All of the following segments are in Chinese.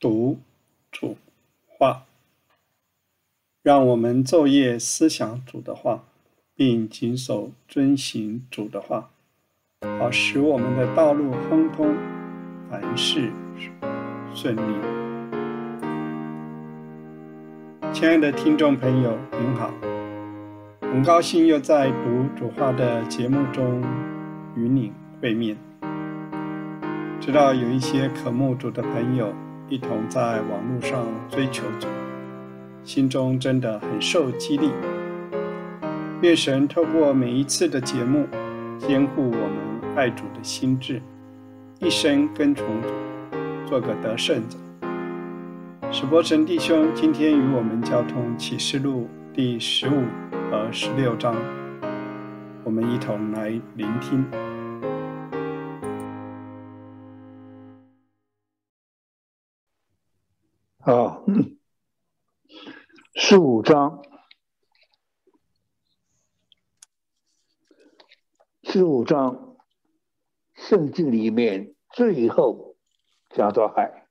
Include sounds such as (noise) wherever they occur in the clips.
读主话，让我们昼夜思想主的话，并谨守遵行主的话，好使我们的道路亨通，凡事顺利。亲爱的听众朋友，您好，很高兴又在读主话的节目中与你会面。知道有一些渴慕主的朋友一同在网络上追求主，心中真的很受激励。愿神透过每一次的节目，监护我们爱主的心智，一生跟从主，做个得胜者。史伯成弟兄今天与我们交通启示录第十五和十六章，我们一同来聆听。啊，十五章，十五章，圣经里面最后讲到海。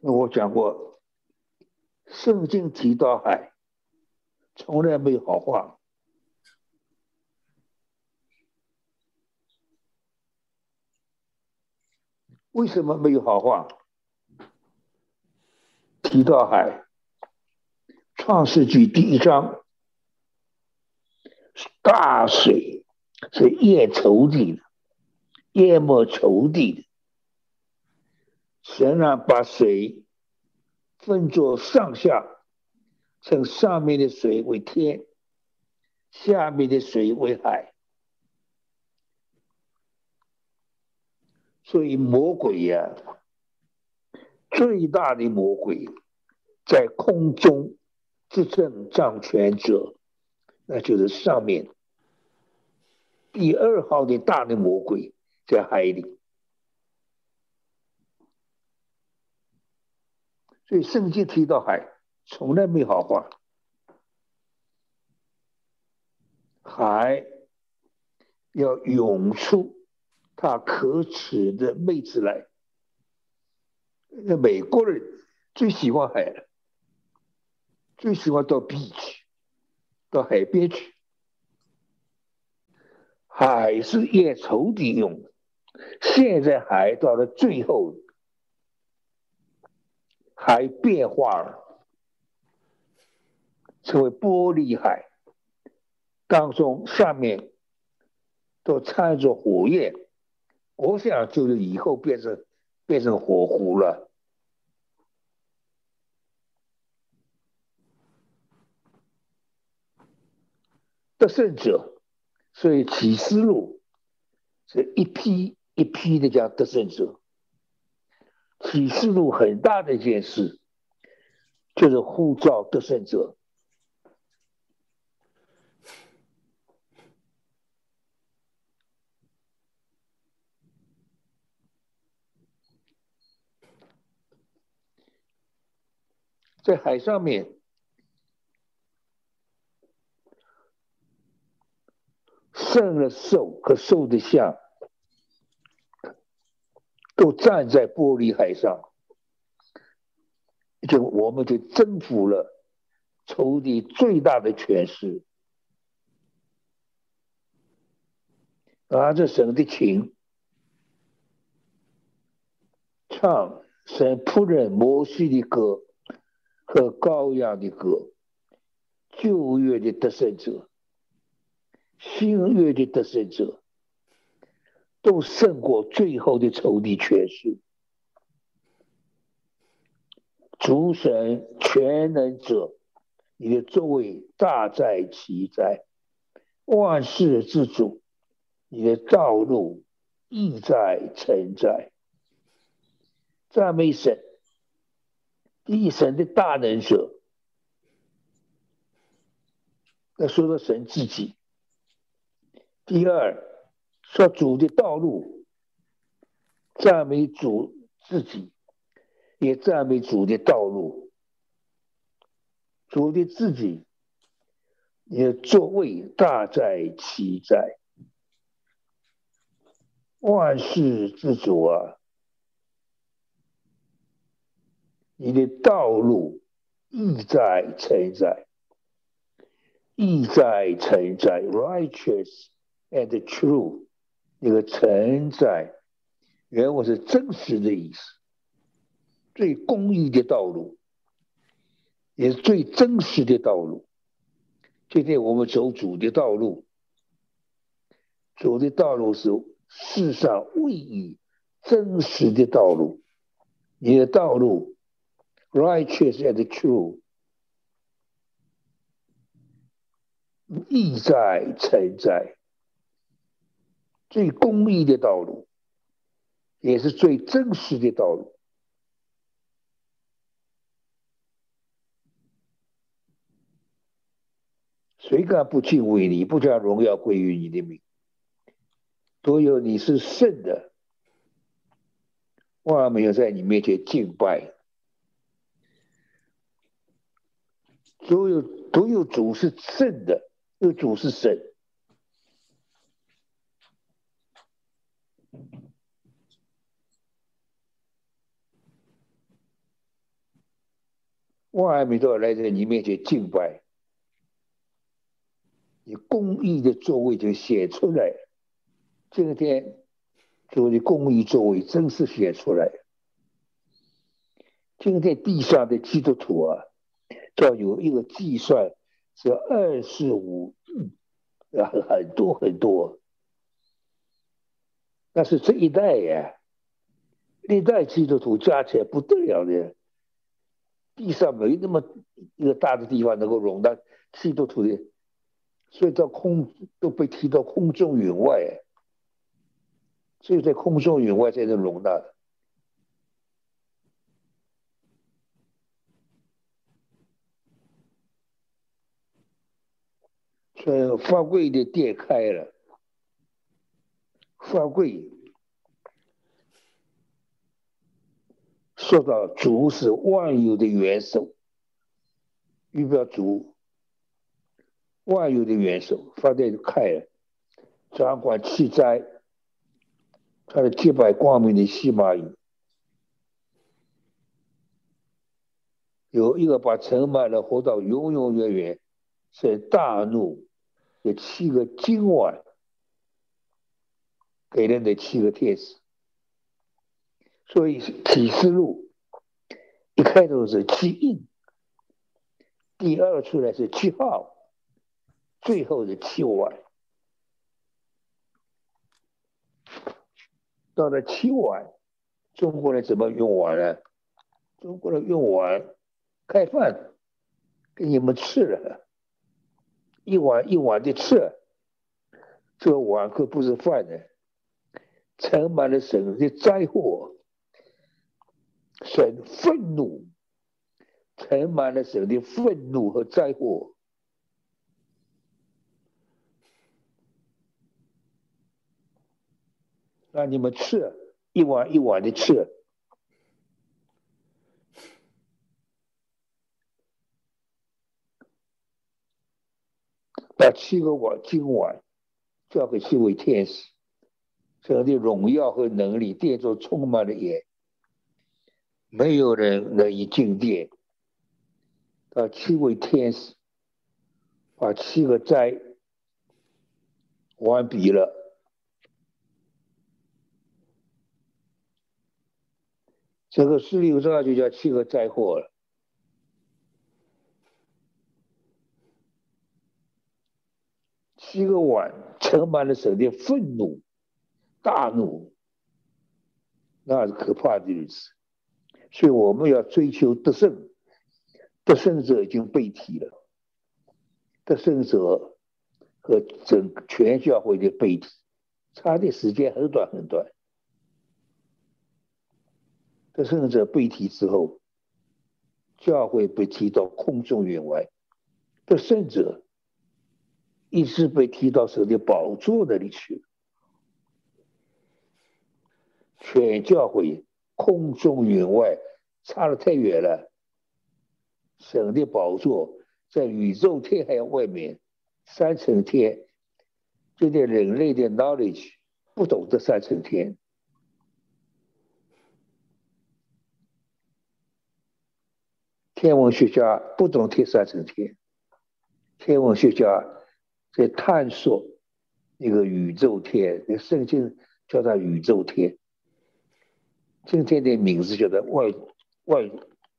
我讲过，圣经提到海，从来没有好话。为什么没有好话？提到海，创世纪第一章，大水是淹仇地的，淹没仇地的。神啊，把水分作上下，称上面的水为天，下面的水为海。所以魔鬼呀，最大的魔鬼在空中执政掌权者，那就是上面第二号的大的魔鬼在海里。所以圣经提到海，从来没好话。海要涌出。他可耻的妹子来，那美国人最喜欢海了，最喜欢到 beach，到海边去。海是验仇敌用的，现在海到了最后，海变化了，成为玻璃海，当中上面都掺着火焰。我想就是以后变成变成火狐了。得胜者，所以启示录是一批一批的叫得胜者。启示录很大的一件事，就是呼召得胜者。在海上面，胜了兽和兽的像，都站在玻璃海上，就我们就征服了仇敌最大的权势。拿着神的琴，唱神仆人摩西的歌。和羔羊的歌，旧约的得胜者，新约的得胜者，都胜过最后的仇敌权势。主神全能者，你的作为大在其在，万事之主，你的道路意在存在，赞美神。一神的大能者，那说到神自己。第二，说主的道路，赞美主自己，也赞美主的道路。主的自己，也座位大在其在，万事之主啊，你的道路意在承载，意在承载，righteous and true，那个承载原文是真实的意思，最公义的道路，也是最真实的道路。今天我们走主的道路，主的道路是世上唯一真实的道路。你的道路，righteous and true，意在承载，最公义的道路，也是最真实的道路。谁敢不敬畏你，不将荣耀归于你的名？都有你是圣的，万没有在你面前敬拜。都有都有主是圣的，有主是神，万没都来在你面前敬拜。你公益的座位就写出来，今天做的公益座位真是写出来。今天地上的基督徒啊，要有一个计算是二十五亿啊，很多很多。但是这一代呀，一代基督徒加起来不得了的，地上没那么一个大的地方能够容纳基督徒的。所以到空都被踢到空中云外，所以在空中云外才能容纳。的呃法柜的店开了，法柜说到主是万有的元首，预表主。万有的元首，发在开了，掌管气灾，他的洁白光明的西马语，有一个把盛满了活到永永远远，是大怒的七个今晚给人的七个天使，所以启示录一开头是七印，第二出来是七号。最后的七碗，到了七碗，中国人怎么用碗呢？中国人用碗开饭，给你们吃了，一碗一碗的吃，这个碗可不是饭呢，盛满了神的灾祸，神愤怒，盛满了神的愤怒和灾祸。让你们吃一碗一碗的吃，把七个碗今晚交给七位天使，这样的荣耀和能力殿中充满了眼，没有人能以进殿。到七位天使把七个灾完毕了。这个十六章就叫七个灾祸了。七个碗盛满了神的愤怒、大怒，那是可怕的日子。所以我们要追求得胜，得胜者已经被提了，得胜者和整全教会的被提，差的时间很短很短。得胜者被提之后，教会被提到空中云外。得胜者一直被提到神的宝座那里去。全教会空中云外，差得太远了。神的宝座在宇宙天海外面三层天，就在人类的 knowledge 不懂得三层天。天文学家不懂天三层天，天文学家在探索那个宇宙天，那圣经叫它宇宙天。今天的名字叫做外外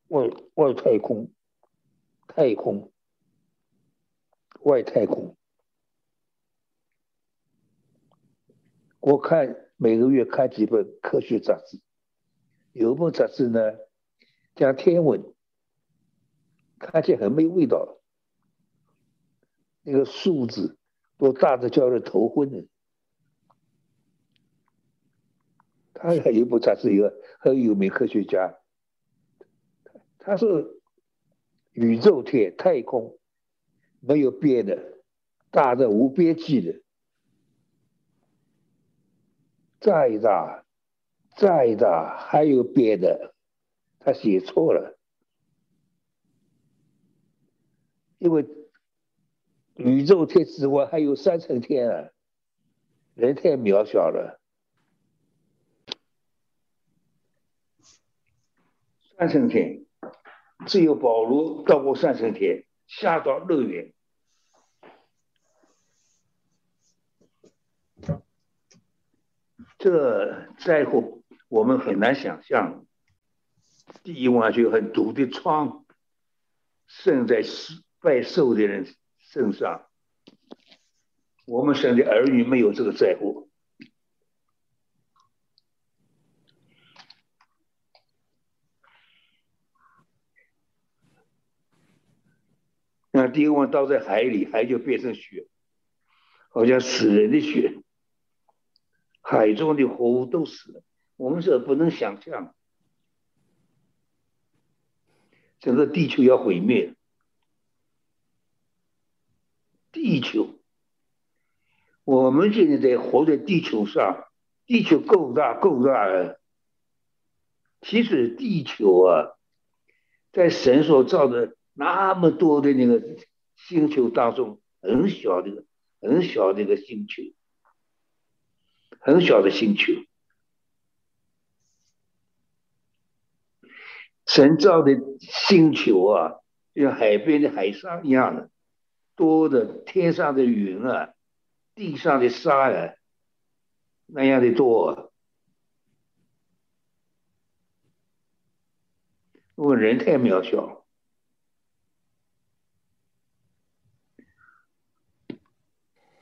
外外太空，太空外太空。我看每个月看几本科学杂志，有一本杂志呢讲天文，看起来很没味道，那个数字都大的叫人头昏的。他还有部杂志，一个很有名科学家，他是宇宙天太空没有边的，大的无边际的，再大再大还有边的，他写错了，因为宇宙天之外还有三层天啊，人太渺小了。三层天，只有保罗到过三层天，下到乐园。这在乎我们很难想象。第一，完全很毒的疮生在拜寿的人身上，我们生的儿女没有这个在乎。那第二碗倒在海里，海就变成血，好像死人的血。海中的活物都死了，我们是不能想象，整个地球要毁灭。地球，我们现在在活在地球上，地球够大够大了。其实地球啊，在神所造的。那么多的那个星球当中，很小的、很小的一个星球，很小的星球，神造的星球啊，就像海边的海沙一样的，多的天上的云啊，地上的沙啊，那样的多。我人太渺小。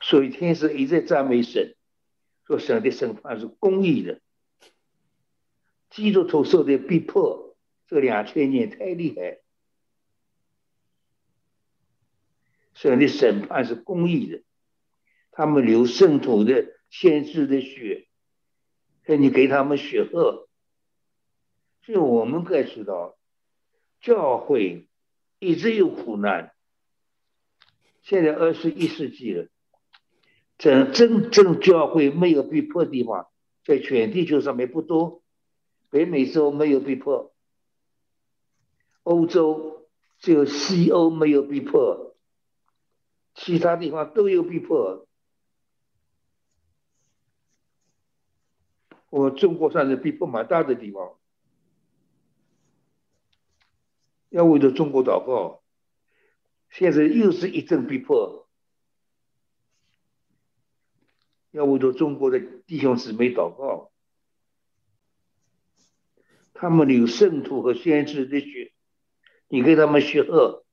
所以天使一再赞美神，说神的审判是公义的。基督徒受的逼迫，这两千年太厉害。所以，你审判是公义的，他们流圣徒的先知的血，说你给他们血喝。所以我们该知道，教会一直有苦难。现在二十一世纪了。真真正教会没有逼迫地方，在全地球上面不多。北美洲没有逼迫，欧洲只有西欧没有逼迫，其他地方都有逼迫。我中国算是逼迫蛮大的地方，要为了中国祷告。现在又是一阵逼迫。要为着中国的弟兄姊妹祷告，他们有圣徒和先知的血，你给他们血喝，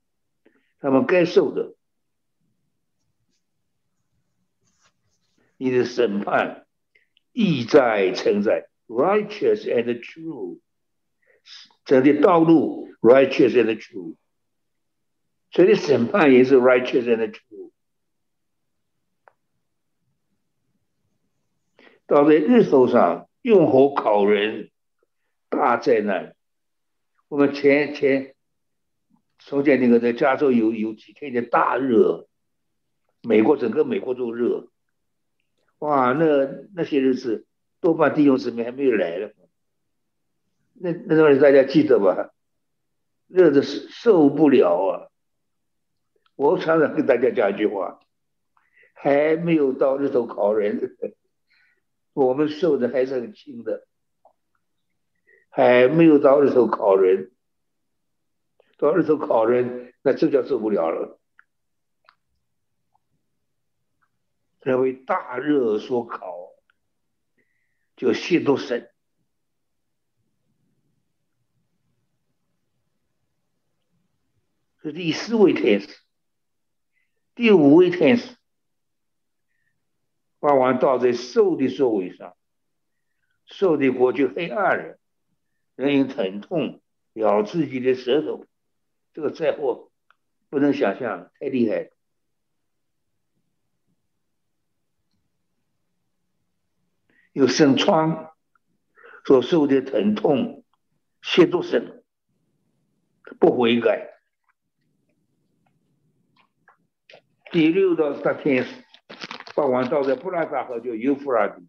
他们该受的。你的审判意在承载，righteous and true，这的道路 righteous and true，这的审判也是 righteous and true。到在日头上用火烤人，大灾难。我们前前从前那个在加州有有几天的大热，美国整个美国都热。哇，那那些日子多半弟兄姊妹还没有来了。那那段大家记得吧？热的是受不了啊！我常常跟大家讲一句话：还没有到日头烤人。(laughs) 我们受的还是很轻的，还没有到日头烤人。到日头烤人，那这叫受不了了。认为大热所烤，就心都神。是第四位天使，第五位天使，把王倒在兽的座位上，兽的国就黑暗了，人因疼痛咬自己的舌头。这个灾祸不能想象，太厉害。有生疮所受的疼痛，亵渎神，不悔改。第六道大天使，把王倒在布拉达河，叫尤弗拉底，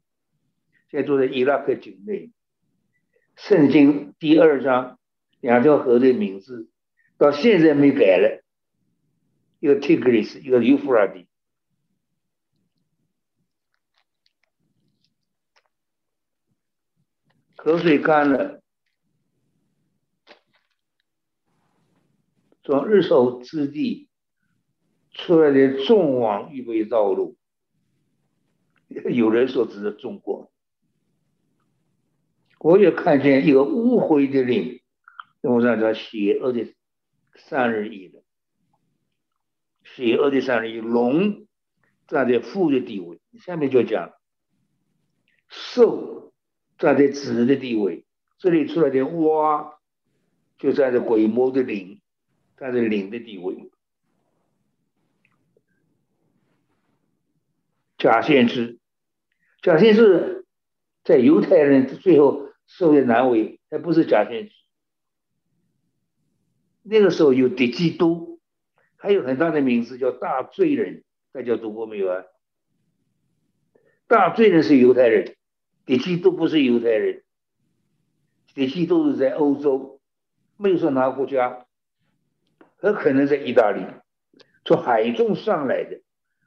现在住在伊拉克境内。圣经第二章两条河的名字。到现在没改了，一个 Tigris，一个尤弗拉底。河水干了，从日手之地出来的众王预备道路。(laughs) 有人说这是中国，我也看见一个污秽的灵，我让他邪恶的。三日一的，邪恶的三日一，龙站在父的地位，下面就讲兽站在子的地位，这里出来的蛙就站在鬼魔的灵，站在灵的地位。假先知，假先知在犹太人最后受的难为，还不是假先知。那个时候有敌基督，还有很大的名字叫大罪人，大家读过没有啊？大罪人是犹太人，敌基都不是犹太人，敌基都是在欧洲，没有说哪个国家，很可能在意大利，从海中上来的，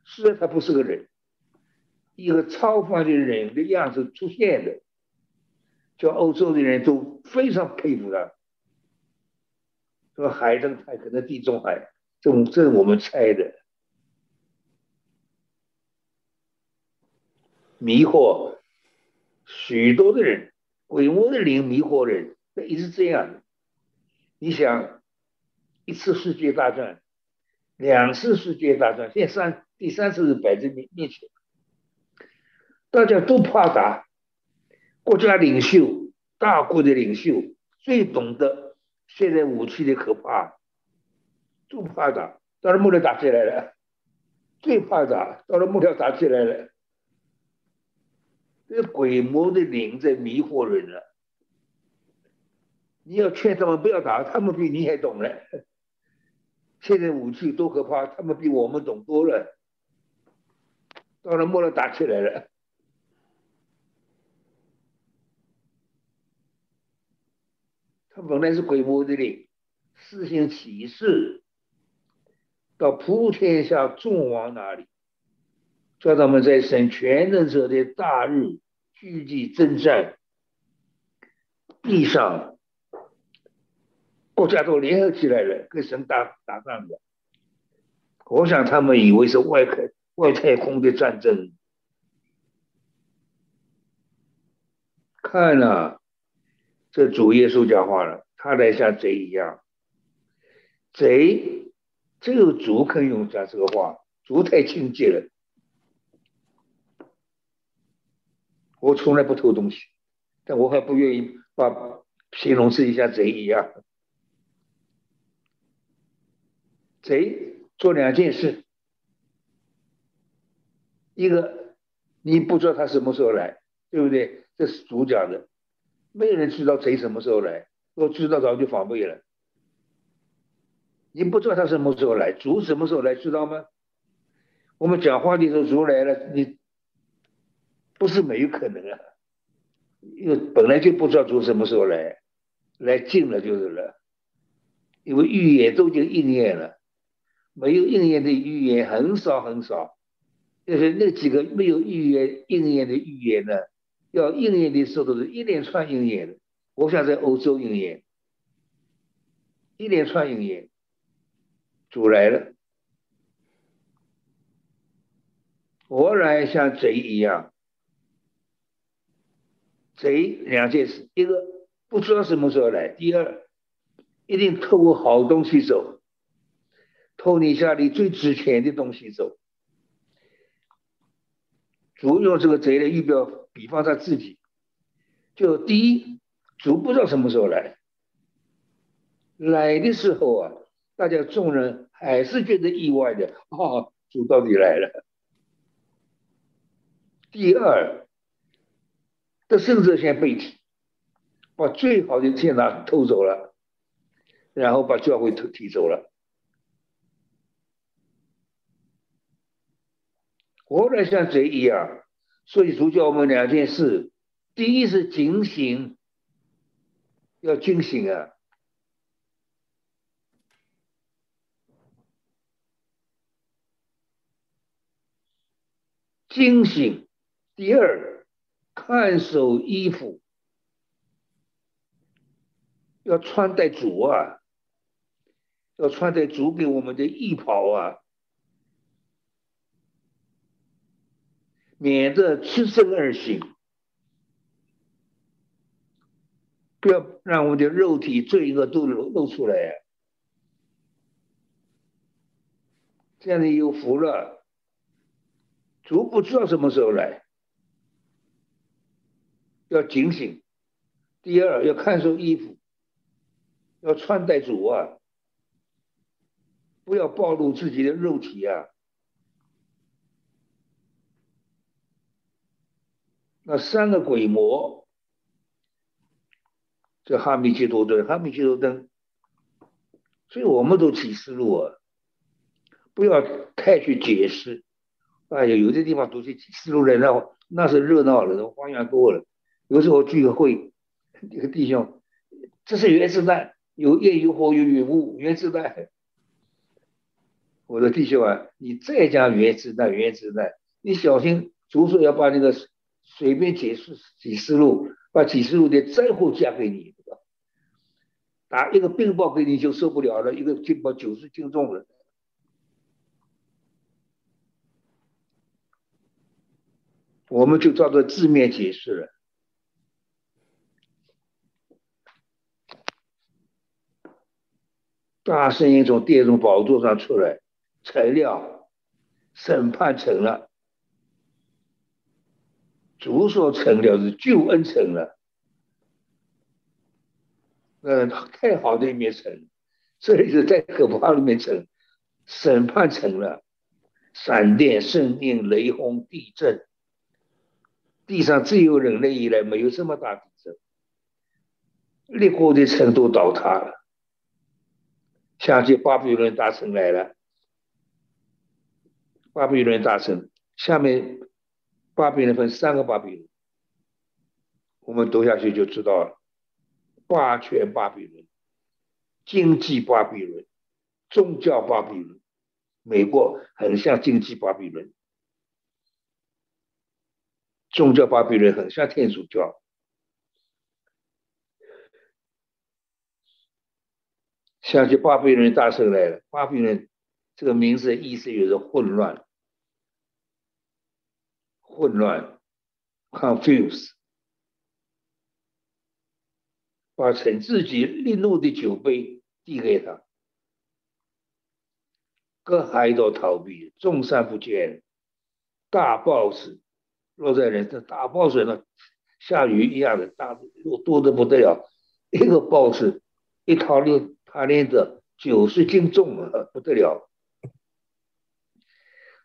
虽然他不是个人，一个超凡的人的样子出现的，叫欧洲的人都非常佩服他。这个海中太可能地中海，这这是我们猜的，迷惑许多的人，鬼魔的灵迷惑人，那一直这样。你想，一次世界大战，两次世界大战，现在三第三次是摆在面面前，大家都怕打，国家领袖、大国的领袖最懂得。现在武器的可怕，最怕打，到了末了打起来了，最怕打，到了末了打起来了，这鬼魔的灵在迷惑人了。你要劝他们不要打，他们比你还懂了。现在武器多可怕，他们比我们懂多了。到了末了打起来了。他本来是鬼魔的灵，施行启示到普天下众王那里，叫他们在神全能者的大日聚集征战，地上国家都联合起来了，跟神打打仗的。我想他们以为是外太外太空的战争，看了。这主耶稣讲话了，他来像贼一样，贼只有主可以用讲这个话，主太亲切了。我从来不偷东西，但我还不愿意把形容自己像贼一样。贼做两件事，一个你不知道他什么时候来，对不对？这是主讲的。没有人知道贼什么时候来，若知道早就防备了。你不知道他什么时候来，主什么时候来，知道吗？我们讲话的时候主来了，你不是没有可能啊，因为本来就不知道从什么时候来，来近了就是了。因为预言都已经应验了，没有应验的预言很少很少，就是那几个没有预言应验的预言呢，要应验的时候都是一连串应验的。我想在欧洲应验，一连串应验，主来了，我来像贼一样，贼两件事，一个不知道什么时候来，第二一定偷我好东西走，偷你家里最值钱的东西走。主用这个贼的预表，比方他自己，就第一。主不知道什么时候来，来的时候啊，大家众人还是觉得意外的 (laughs) 啊，主到底来了。第二，这圣者先被提，把最好的天拿偷走了，然后把教会偷提走了。活来像贼一样，所以主教我们两件事：第一是警醒。要惊醒啊！惊醒。第二，看守衣服，要穿戴主啊，要穿戴主给我们的衣袍啊，免得赤身而行。不要让我们的肉体罪恶都露露出来呀，这样的有福了。主不知道什么时候来，要警醒。第二，要看守衣服，要穿戴主啊，不要暴露自己的肉体啊。那三个鬼魔。这哈密基多灯，哈密基多灯，所以我们都启示录啊，不要太去解释。哎呀，有的地方读起启示录来，那那是热闹了，那花样多了。有时候聚个会，一个弟兄，这是原子弹，有烟有火有云雾，原子弹。我的弟兄啊，你再讲原子弹，原子弹，你小心，主说要把那个随便解释几十路，把几十路的灾祸加给你。打一个病报给你就受不了了，一个病报九十斤重了，我们就照着字面解释了。大声音从殿中宝座上出来，成了，审判成了，主所成了是救恩成了。呃，太好的一面成，这里是在可怕的面成，审判成了，闪电、圣命、雷轰、地震，地上自有人类以来没有这么大地震，立国的城都倒塌了，下去巴比伦大城来了，巴比伦大城下面，巴比伦分三个巴比伦，我们读下去就知道了。霸权巴比伦、经济巴比伦、宗教巴比伦，美国很像经济巴比伦，宗教巴比伦很像天主教。想起巴比伦大圣来了，巴比伦这个名字的意思就是混乱、混乱、confuse。把盛自己力怒的酒杯递给他，各海岛逃避，众山不见，大暴子落在人这大暴水呢，下雨一样的大，又多的不得了，一个暴子一掏连他连着九十斤重啊，不得了，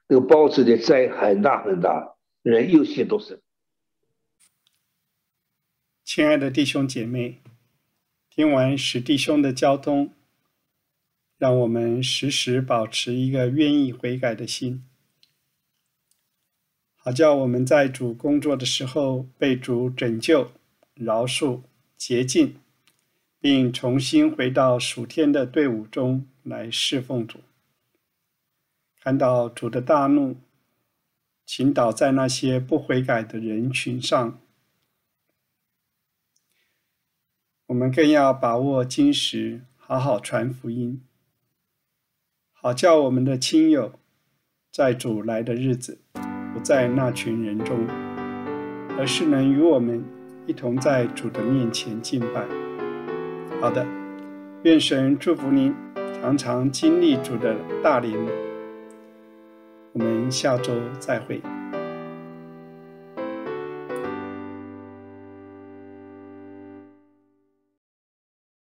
这个包子的灾很大很大，人有些都是。亲爱的弟兄姐妹。听完史弟兄的交通，让我们时时保持一个愿意悔改的心，好叫我们在主工作的时候被主拯救、饶恕、洁净，并重新回到属天的队伍中来侍奉主。看到主的大怒，倾倒在那些不悔改的人群上，我们更要把握今时，好好传福音，好叫我们的亲友在主来的日子不在那群人中，而是能与我们一同在主的面前敬拜。好的，愿神祝福您，常常经历主的大灵。我们下周再会。